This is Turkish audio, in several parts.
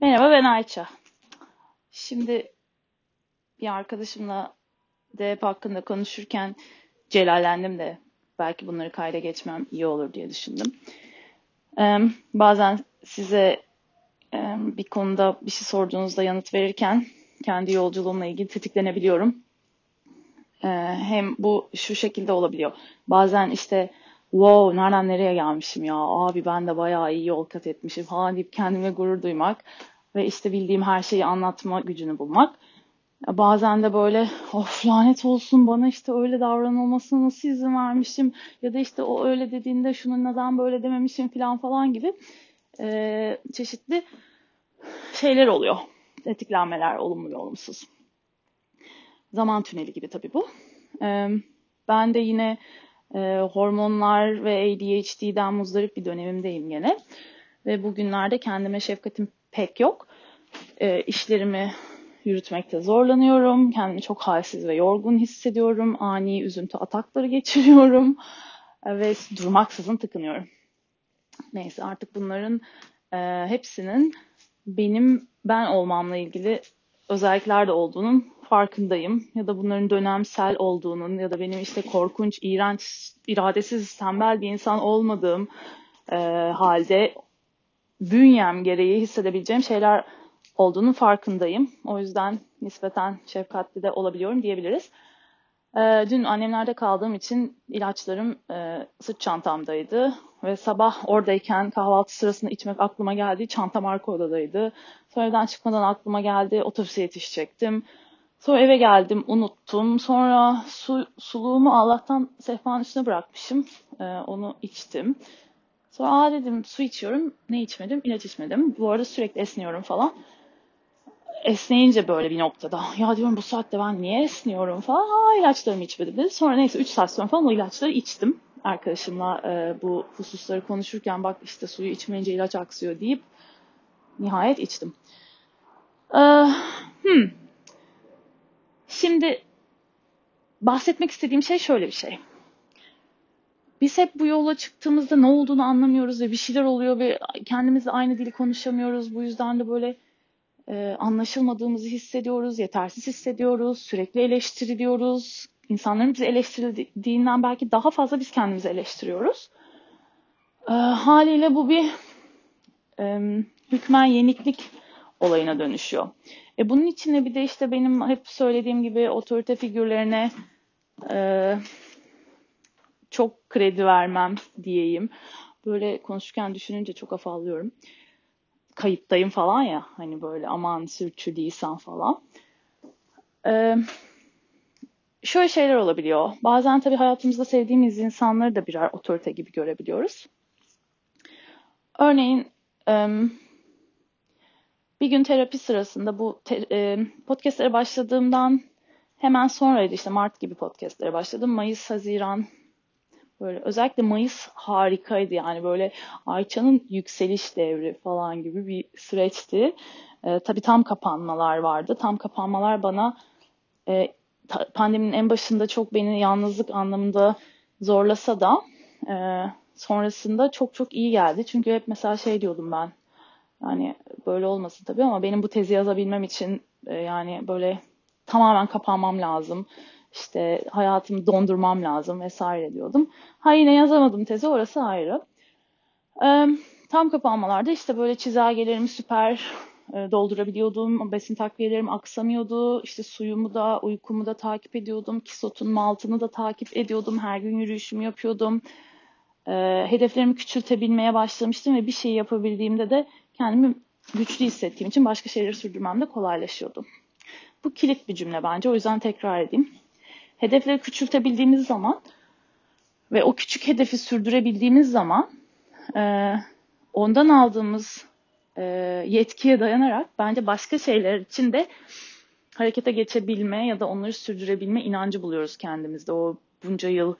Merhaba ben Ayça. Şimdi bir arkadaşımla DEP hakkında konuşurken celallendim de belki bunları kayda geçmem iyi olur diye düşündüm. Ee, bazen size e, bir konuda bir şey sorduğunuzda yanıt verirken kendi yolculuğumla ilgili tetiklenebiliyorum. Ee, hem bu şu şekilde olabiliyor. Bazen işte wow nereden nereye gelmişim ya abi ben de bayağı iyi yol kat etmişim falan deyip kendime gurur duymak ve işte bildiğim her şeyi anlatma gücünü bulmak. Bazen de böyle of lanet olsun bana işte öyle davranılmasına nasıl izin vermişim ya da işte o öyle dediğinde şunu neden böyle dememişim falan falan gibi e, çeşitli şeyler oluyor. Tetiklenmeler olumlu ve olumsuz. Zaman tüneli gibi tabii bu. E, ben de yine e, hormonlar ve ADHD'den muzdarip bir dönemimdeyim gene. Ve bugünlerde kendime şefkatim pek yok. E, işlerimi yürütmekte zorlanıyorum. Kendimi çok halsiz ve yorgun hissediyorum. Ani üzüntü atakları geçiriyorum. E, ve durmaksızın tıkınıyorum. Neyse artık bunların e, hepsinin benim ben olmamla ilgili özellikler de olduğunun farkındayım. Ya da bunların dönemsel olduğunun ya da benim işte korkunç, iğrenç, iradesiz, tembel bir insan olmadığım e, halde bünyem gereği hissedebileceğim şeyler olduğunun farkındayım. O yüzden nispeten şefkatli de olabiliyorum diyebiliriz. E, dün annemlerde kaldığım için ilaçlarım e, sırt çantamdaydı. Ve sabah oradayken kahvaltı sırasında içmek aklıma geldi. Çantam arka odadaydı. Sonra evden çıkmadan aklıma geldi. Otobüse yetişecektim. Sonra eve geldim unuttum. Sonra su, suluğumu Allah'tan sehpanın üstüne bırakmışım. Ee, onu içtim. Sonra aa dedim su içiyorum. Ne içmedim? İlaç içmedim. Bu arada sürekli esniyorum falan. Esneyince böyle bir noktada ya diyorum bu saatte ben niye esniyorum falan. Aa ilaçlarımı içmedim dedi. Sonra neyse 3 saat sonra falan o ilaçları içtim. Arkadaşımla e, bu hususları konuşurken bak işte suyu içmeyince ilaç aksıyor deyip nihayet içtim. Ee, hmm. Şimdi bahsetmek istediğim şey şöyle bir şey. Biz hep bu yola çıktığımızda ne olduğunu anlamıyoruz ve bir şeyler oluyor ve kendimizle aynı dili konuşamıyoruz. Bu yüzden de böyle e, anlaşılmadığımızı hissediyoruz, yetersiz hissediyoruz, sürekli eleştiriliyoruz. İnsanların bizi eleştirildiğinden belki daha fazla biz kendimizi eleştiriyoruz. E, haliyle bu bir e, hükmen yeniklik olayına dönüşüyor. E bunun içine bir de işte benim hep söylediğim gibi otorite figürlerine e, çok kredi vermem diyeyim. Böyle konuşurken düşününce çok afallıyorum. Kayıptayım falan ya hani böyle aman sürçülisan falan. Ee, şöyle şeyler olabiliyor. Bazen tabii hayatımızda sevdiğimiz insanları da birer otorite gibi görebiliyoruz. Örneğin bir gün terapi sırasında bu e, podcastlere başladığımdan hemen sonraydı işte Mart gibi podcastlere başladım. Mayıs, Haziran böyle özellikle Mayıs harikaydı yani böyle Ayça'nın yükseliş devri falan gibi bir süreçti. E, tabii tam kapanmalar vardı. Tam kapanmalar bana e, pandeminin en başında çok beni yalnızlık anlamında zorlasa da e, sonrasında çok çok iyi geldi. Çünkü hep mesela şey diyordum ben yani böyle olmasın tabii ama benim bu tezi yazabilmem için e, yani böyle tamamen kapanmam lazım. İşte hayatımı dondurmam lazım vesaire diyordum. Ha yine yazamadım tezi orası ayrı. E, tam kapanmalarda işte böyle çizelgelerimi süper doldurabiliyordum. Besin takviyelerim aksamıyordu. İşte suyumu da uykumu da takip ediyordum. Kisotun maltını da takip ediyordum. Her gün yürüyüşümü yapıyordum. E, hedeflerimi küçültebilmeye başlamıştım ve bir şey yapabildiğimde de kendimi güçlü hissettiğim için başka şeyleri sürdürmem de kolaylaşıyordu. Bu kilit bir cümle bence o yüzden tekrar edeyim. Hedefleri küçültebildiğimiz zaman ve o küçük hedefi sürdürebildiğimiz zaman e, ondan aldığımız e, yetkiye dayanarak bence başka şeyler için de harekete geçebilme ya da onları sürdürebilme inancı buluyoruz kendimizde. O bunca yıl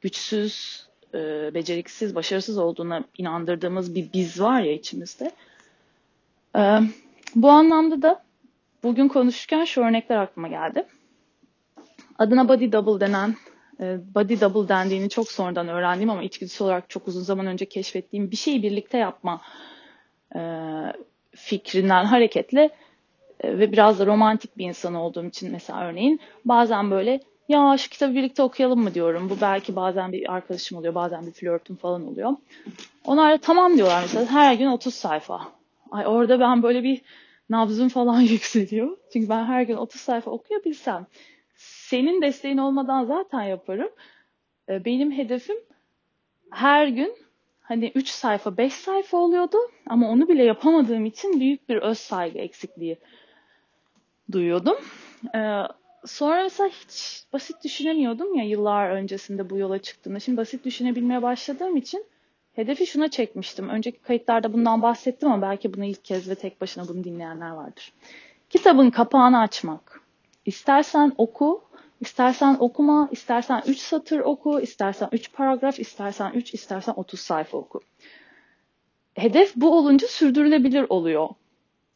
güçsüz, e, beceriksiz, başarısız olduğuna inandırdığımız bir biz var ya içimizde. E, bu anlamda da bugün konuşurken şu örnekler aklıma geldi. Adına body double denen, e, body double dendiğini çok sonradan öğrendiğim ama içgüdüsü olarak çok uzun zaman önce keşfettiğim bir şeyi birlikte yapma e, fikrinden hareketle e, ve biraz da romantik bir insan olduğum için mesela örneğin bazen böyle ya şu kitabı birlikte okuyalım mı diyorum. Bu belki bazen bir arkadaşım oluyor, bazen bir flörtüm falan oluyor. Onlar da tamam diyorlar mesela her gün 30 sayfa. Ay orada ben böyle bir nabzım falan yükseliyor. Çünkü ben her gün 30 sayfa okuyabilsem senin desteğin olmadan zaten yaparım. E, benim hedefim her gün hani 3 sayfa 5 sayfa oluyordu ama onu bile yapamadığım için büyük bir öz saygı eksikliği duyuyordum. Ee, sonra mesela hiç basit düşünemiyordum ya yıllar öncesinde bu yola çıktığımda. Şimdi basit düşünebilmeye başladığım için hedefi şuna çekmiştim. Önceki kayıtlarda bundan bahsettim ama belki bunu ilk kez ve tek başına bunu dinleyenler vardır. Kitabın kapağını açmak. İstersen oku, istersen okuma, istersen 3 satır oku, istersen 3 paragraf, istersen 3, istersen 30 sayfa oku. Hedef bu olunca sürdürülebilir oluyor.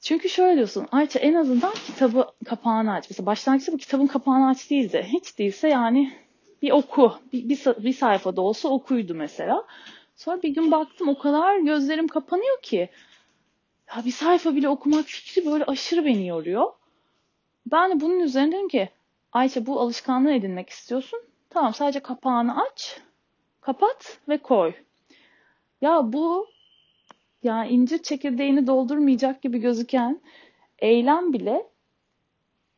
Çünkü şöyle diyorsun Ayça en azından kitabı kapağını aç. Mesela başlangıçta bu kitabın kapağını aç değildi. Hiç değilse yani bir oku. Bir, bir, bir sayfada olsa okuydu mesela. Sonra bir gün baktım o kadar gözlerim kapanıyor ki. Ya bir sayfa bile okumak fikri böyle aşırı beni yoruyor. Ben de bunun üzerine dedim ki Ayça bu alışkanlığı edinmek istiyorsun. Tamam sadece kapağını aç, kapat ve koy. Ya bu yani incir çekirdeğini doldurmayacak gibi gözüken eylem bile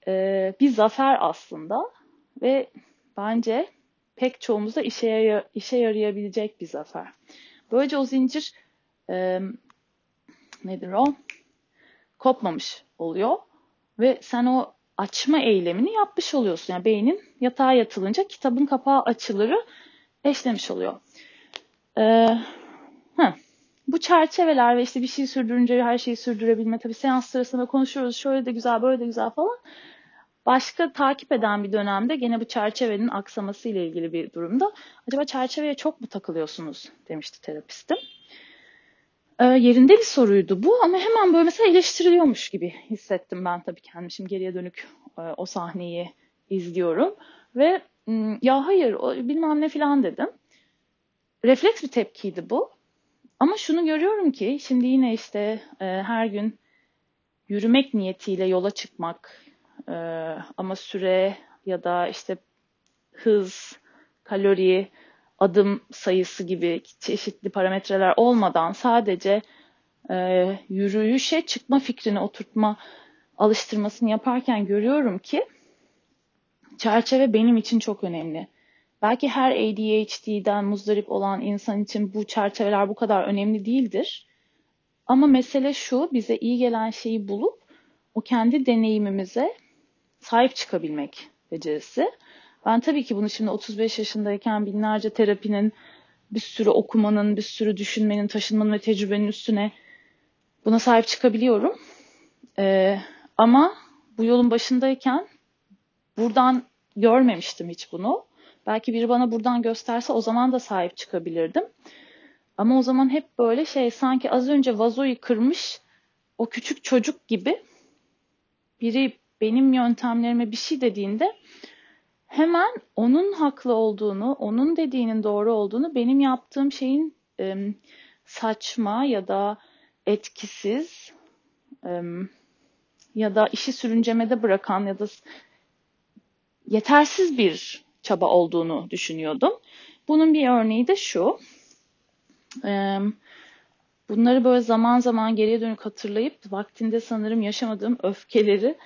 e, bir zafer aslında ve bence pek çoğumuza işe, işe yarayabilecek bir zafer. Böylece o zincir e, nedir o? Kopmamış oluyor ve sen o açma eylemini yapmış oluyorsun. Yani beynin yatağa yatılınca kitabın kapağı açılırı eşlemiş oluyor. Ee, heh bu çerçeveler ve işte bir şey sürdürünce her şeyi sürdürebilme tabii seans sırasında konuşuyoruz şöyle de güzel böyle de güzel falan. Başka takip eden bir dönemde gene bu çerçevenin aksaması ile ilgili bir durumda. Acaba çerçeveye çok mu takılıyorsunuz demişti terapistim. Ee, yerinde bir soruydu bu ama hemen böyle mesela eleştiriliyormuş gibi hissettim ben tabii kendim. Şimdi geriye dönük e, o sahneyi izliyorum ve ya hayır o, bilmem ne falan dedim. Refleks bir tepkiydi bu. Ama şunu görüyorum ki şimdi yine işte e, her gün yürümek niyetiyle yola çıkmak e, ama süre ya da işte hız, kalori, adım sayısı gibi çeşitli parametreler olmadan sadece e, yürüyüşe çıkma fikrini oturtma alıştırmasını yaparken görüyorum ki çerçeve benim için çok önemli. Belki her ADHD'den muzdarip olan insan için bu çerçeveler bu kadar önemli değildir. Ama mesele şu, bize iyi gelen şeyi bulup o kendi deneyimimize sahip çıkabilmek becerisi. Ben tabii ki bunu şimdi 35 yaşındayken binlerce terapinin, bir sürü okumanın, bir sürü düşünmenin, taşınmanın ve tecrübenin üstüne buna sahip çıkabiliyorum. Ee, ama bu yolun başındayken buradan görmemiştim hiç bunu. Belki biri bana buradan gösterse o zaman da sahip çıkabilirdim. Ama o zaman hep böyle şey sanki az önce vazoyu kırmış o küçük çocuk gibi biri benim yöntemlerime bir şey dediğinde hemen onun haklı olduğunu, onun dediğinin doğru olduğunu, benim yaptığım şeyin e, saçma ya da etkisiz e, ya da işi sürüncemede bırakan ya da yetersiz bir çaba olduğunu düşünüyordum. Bunun bir örneği de şu. Bunları böyle zaman zaman geriye dönük hatırlayıp vaktinde sanırım yaşamadığım öfkeleri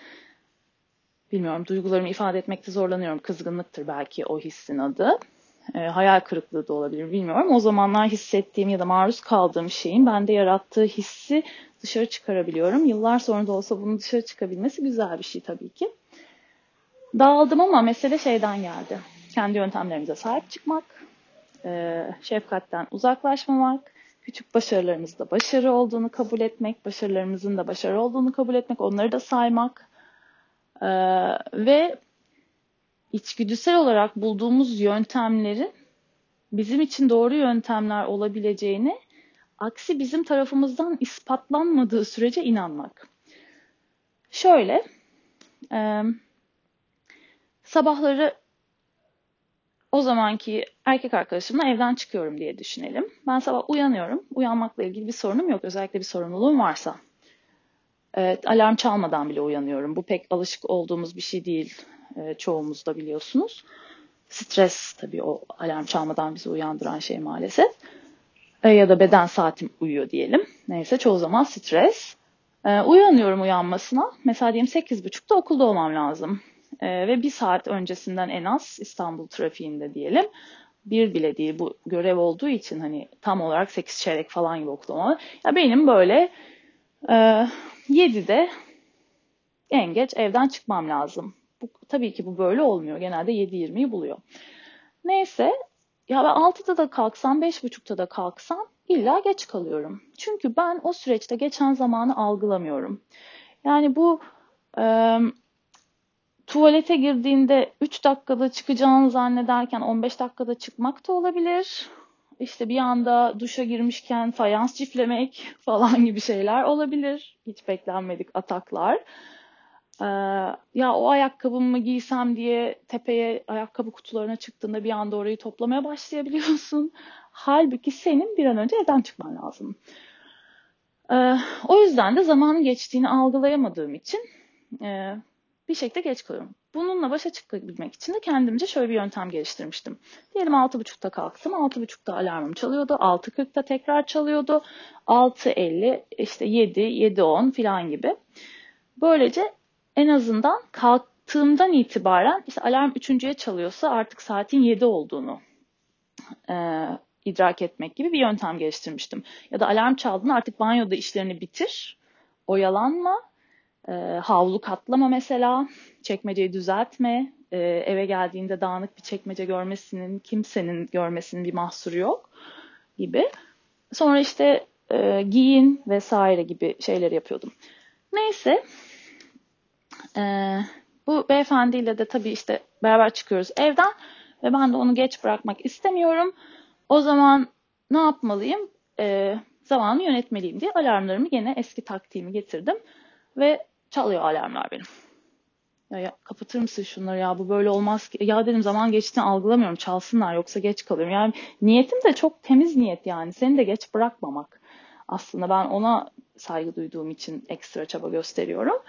bilmiyorum duygularımı ifade etmekte zorlanıyorum. Kızgınlıktır belki o hissin adı. E, hayal kırıklığı da olabilir bilmiyorum. O zamanlar hissettiğim ya da maruz kaldığım şeyin bende yarattığı hissi dışarı çıkarabiliyorum. Yıllar sonra da olsa bunun dışarı çıkabilmesi güzel bir şey tabii ki. Dağıldım ama mesele şeyden geldi. Kendi yöntemlerimize sahip çıkmak, e, şefkatten uzaklaşmamak, küçük başarılarımızda başarı olduğunu kabul etmek, başarılarımızın da başarı olduğunu kabul etmek, onları da saymak e, ve içgüdüsel olarak bulduğumuz yöntemlerin bizim için doğru yöntemler olabileceğini aksi bizim tarafımızdan ispatlanmadığı sürece inanmak. Şöyle, e, Sabahları o zamanki erkek arkadaşımla evden çıkıyorum diye düşünelim. Ben sabah uyanıyorum. Uyanmakla ilgili bir sorunum yok. Özellikle bir sorumluluğum varsa. Evet, alarm çalmadan bile uyanıyorum. Bu pek alışık olduğumuz bir şey değil e, çoğumuzda biliyorsunuz. Stres tabii o alarm çalmadan bizi uyandıran şey maalesef. E, ya da beden saatim uyuyor diyelim. Neyse çoğu zaman stres. E, uyanıyorum uyanmasına. Mesela diyelim 8.30'da okulda olmam lazım. E, ve bir saat öncesinden en az İstanbul trafiğinde diyelim. Bir bile değil bu görev olduğu için hani tam olarak 8 çeyrek falan gibi okulda Ya benim böyle e, 7'de en geç evden çıkmam lazım. Bu, tabii ki bu böyle olmuyor. Genelde 7.20'yi buluyor. Neyse ya ben 6'da da kalksam 5.30'da da kalksam illa geç kalıyorum. Çünkü ben o süreçte geçen zamanı algılamıyorum. Yani bu e, tuvalete girdiğinde 3 dakikada çıkacağını zannederken 15 dakikada çıkmak da olabilir. İşte bir anda duşa girmişken fayans çiftlemek falan gibi şeyler olabilir. Hiç beklenmedik ataklar. Ee, ya o ayakkabımı giysem diye tepeye ayakkabı kutularına çıktığında bir anda orayı toplamaya başlayabiliyorsun. Halbuki senin bir an önce evden çıkman lazım. Ee, o yüzden de zamanın geçtiğini algılayamadığım için e, bir şekilde geç kalıyorum. Bununla başa çıkabilmek için de kendimce şöyle bir yöntem geliştirmiştim. Diyelim 6.30'da kalktım. 6.30'da alarmım çalıyordu. 6.40'da tekrar çalıyordu. 6.50 işte 7, 7.10 falan gibi. Böylece en azından kalktığımdan itibaren işte alarm üçüncüye çalıyorsa artık saatin 7 olduğunu e, idrak etmek gibi bir yöntem geliştirmiştim. Ya da alarm çaldığında artık banyoda işlerini bitir, oyalanma, e, havlu katlama mesela, çekmeceyi düzeltme, e, eve geldiğinde dağınık bir çekmece görmesinin, kimsenin görmesinin bir mahsuru yok gibi. Sonra işte e, giyin vesaire gibi şeyler yapıyordum. Neyse ee, bu beyefendiyle de tabii işte beraber çıkıyoruz evden ve ben de onu geç bırakmak istemiyorum. O zaman ne yapmalıyım? Ee, zamanı yönetmeliyim diye alarmlarımı yine eski taktiğimi getirdim ve çalıyor alarmlar benim. Ya, ya kapatır mısın şunları ya bu böyle olmaz ki. Ya dedim zaman geçtiğini algılamıyorum çalsınlar yoksa geç kalıyorum. Yani niyetim de çok temiz niyet yani seni de geç bırakmamak. Aslında ben ona saygı duyduğum için ekstra çaba gösteriyorum.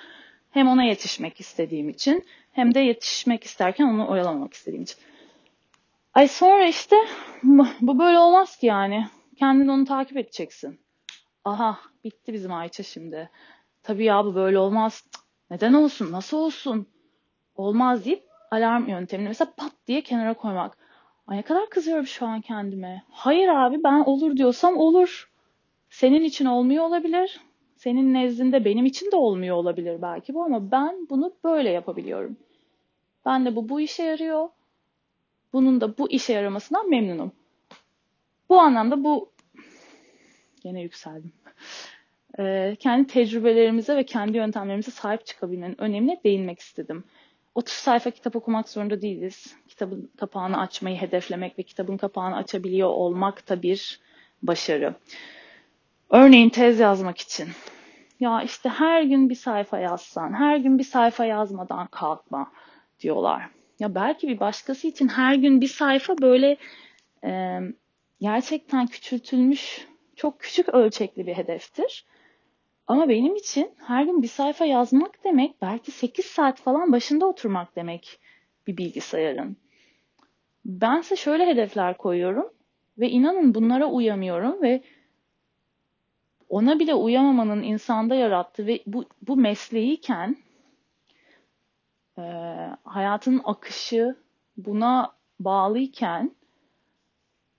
Hem ona yetişmek istediğim için hem de yetişmek isterken onu oyalamamak istediğim için. Ay sonra işte bu böyle olmaz ki yani. Kendin onu takip edeceksin. Aha bitti bizim Ayça şimdi. Tabii ya bu böyle olmaz. Neden olsun? Nasıl olsun? Olmaz deyip alarm yöntemini mesela pat diye kenara koymak. Ay ne kadar kızıyorum şu an kendime. Hayır abi ben olur diyorsam olur. Senin için olmuyor olabilir senin nezdinde benim için de olmuyor olabilir belki bu ama ben bunu böyle yapabiliyorum. Ben de bu bu işe yarıyor. Bunun da bu işe yaramasından memnunum. Bu anlamda bu yine yükseldim. Ee, kendi tecrübelerimize ve kendi yöntemlerimize sahip çıkabilmenin önemine değinmek istedim. 30 sayfa kitap okumak zorunda değiliz. Kitabın kapağını açmayı hedeflemek ve kitabın kapağını açabiliyor olmak da bir başarı. Örneğin tez yazmak için ya işte her gün bir sayfa yazsan, her gün bir sayfa yazmadan kalkma diyorlar. Ya belki bir başkası için her gün bir sayfa böyle e, gerçekten küçültülmüş, çok küçük ölçekli bir hedeftir. Ama benim için her gün bir sayfa yazmak demek belki 8 saat falan başında oturmak demek bir bilgisayarın. Bense şöyle hedefler koyuyorum ve inanın bunlara uyamıyorum ve ona bile uyamamanın insanda yarattığı ve bu, bu mesleğiyken e, hayatın akışı buna bağlıyken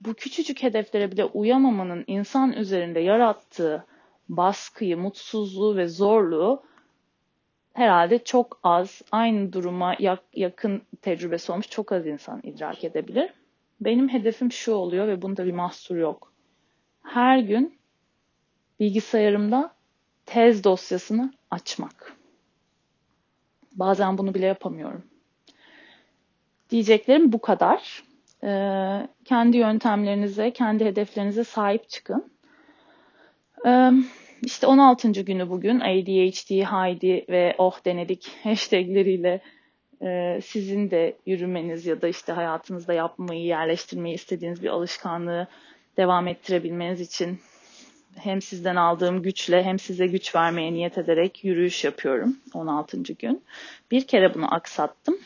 bu küçücük hedeflere bile uyamamanın insan üzerinde yarattığı baskıyı, mutsuzluğu ve zorluğu herhalde çok az, aynı duruma yakın tecrübesi olmuş çok az insan idrak edebilir. Benim hedefim şu oluyor ve bunda bir mahsur yok. Her gün bilgisayarımda tez dosyasını açmak. Bazen bunu bile yapamıyorum. Diyeceklerim bu kadar. Ee, kendi yöntemlerinize, kendi hedeflerinize sahip çıkın. İşte 16. günü bugün ADHD, Haydi ve Oh denedik hashtagleriyle sizin de yürümeniz ya da işte hayatınızda yapmayı, yerleştirmeyi istediğiniz bir alışkanlığı devam ettirebilmeniz için hem sizden aldığım güçle hem size güç vermeye niyet ederek yürüyüş yapıyorum 16. gün. Bir kere bunu aksattım.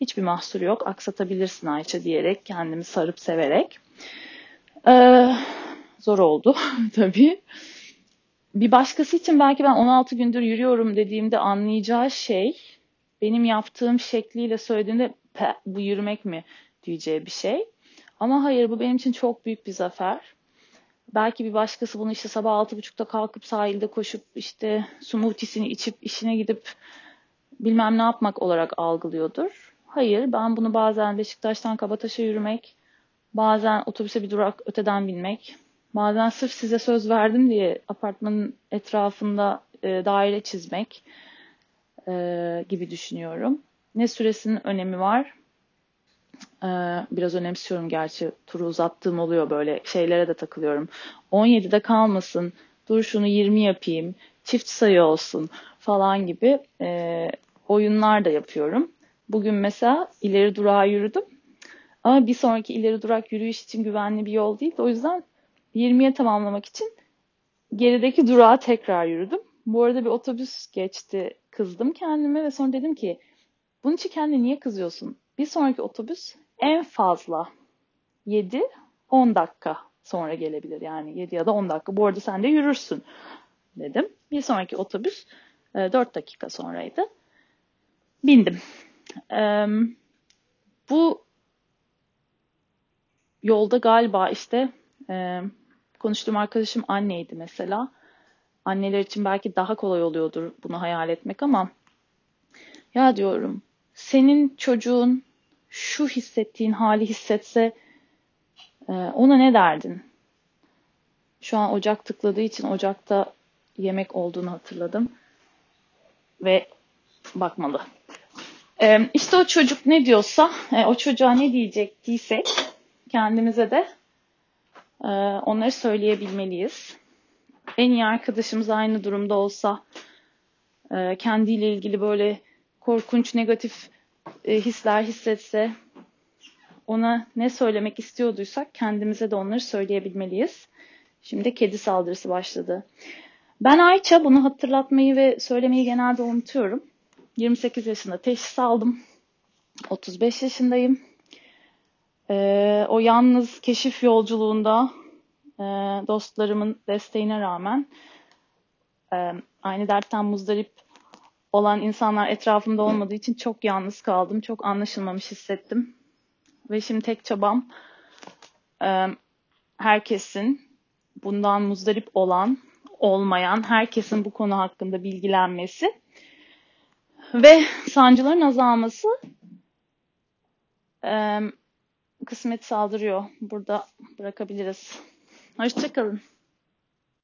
Hiçbir mahsur yok. Aksatabilirsin Ayça diyerek kendimi sarıp severek. Ee, zor oldu tabii. Bir başkası için belki ben 16 gündür yürüyorum dediğimde anlayacağı şey benim yaptığım şekliyle söylediğinde bu yürümek mi diyeceği bir şey. Ama hayır bu benim için çok büyük bir zafer. Belki bir başkası bunu işte sabah altı buçukta kalkıp sahilde koşup işte smoothiesini içip işine gidip bilmem ne yapmak olarak algılıyordur. Hayır ben bunu bazen Beşiktaş'tan Kabataş'a yürümek, bazen otobüse bir durak öteden binmek, bazen sırf size söz verdim diye apartmanın etrafında e, daire çizmek e, gibi düşünüyorum. Ne süresinin önemi var ee, biraz önemsiyorum gerçi turu uzattığım oluyor böyle şeylere de takılıyorum. 17'de kalmasın, dur şunu 20 yapayım, çift sayı olsun falan gibi e, oyunlar da yapıyorum. Bugün mesela ileri durağa yürüdüm. Ama bir sonraki ileri durak yürüyüş için güvenli bir yol değil. O yüzden 20'ye tamamlamak için gerideki durağa tekrar yürüdüm. Bu arada bir otobüs geçti. Kızdım kendime ve sonra dedim ki bunun için kendine niye kızıyorsun? Bir sonraki otobüs en fazla 7-10 dakika sonra gelebilir. Yani 7 ya da 10 dakika. Bu arada sen de yürürsün dedim. Bir sonraki otobüs 4 e, dakika sonraydı. Bindim. Bu yolda galiba işte e, konuştuğum arkadaşım anneydi mesela. Anneler için belki daha kolay oluyordur bunu hayal etmek ama ya diyorum senin çocuğun şu hissettiğin hali hissetse e, ona ne derdin? Şu an ocak tıkladığı için ocakta yemek olduğunu hatırladım. Ve bakmalı. E, işte o çocuk ne diyorsa, e, o çocuğa ne diyecek diysek kendimize de onları söyleyebilmeliyiz. En iyi arkadaşımız aynı durumda olsa kendiyle ilgili böyle korkunç negatif e, hisler hissetse ona ne söylemek istiyorduysak kendimize de onları söyleyebilmeliyiz. Şimdi kedi saldırısı başladı. Ben Ayça bunu hatırlatmayı ve söylemeyi genelde unutuyorum. 28 yaşında teşhis aldım. 35 yaşındayım. Ee, o yalnız keşif yolculuğunda e, dostlarımın desteğine rağmen e, aynı dertten muzdarip olan insanlar etrafımda olmadığı için çok yalnız kaldım. Çok anlaşılmamış hissettim. Ve şimdi tek çabam e, herkesin bundan muzdarip olan, olmayan herkesin bu konu hakkında bilgilenmesi ve sancıların azalması e, kısmet saldırıyor. Burada bırakabiliriz. Hoşçakalın.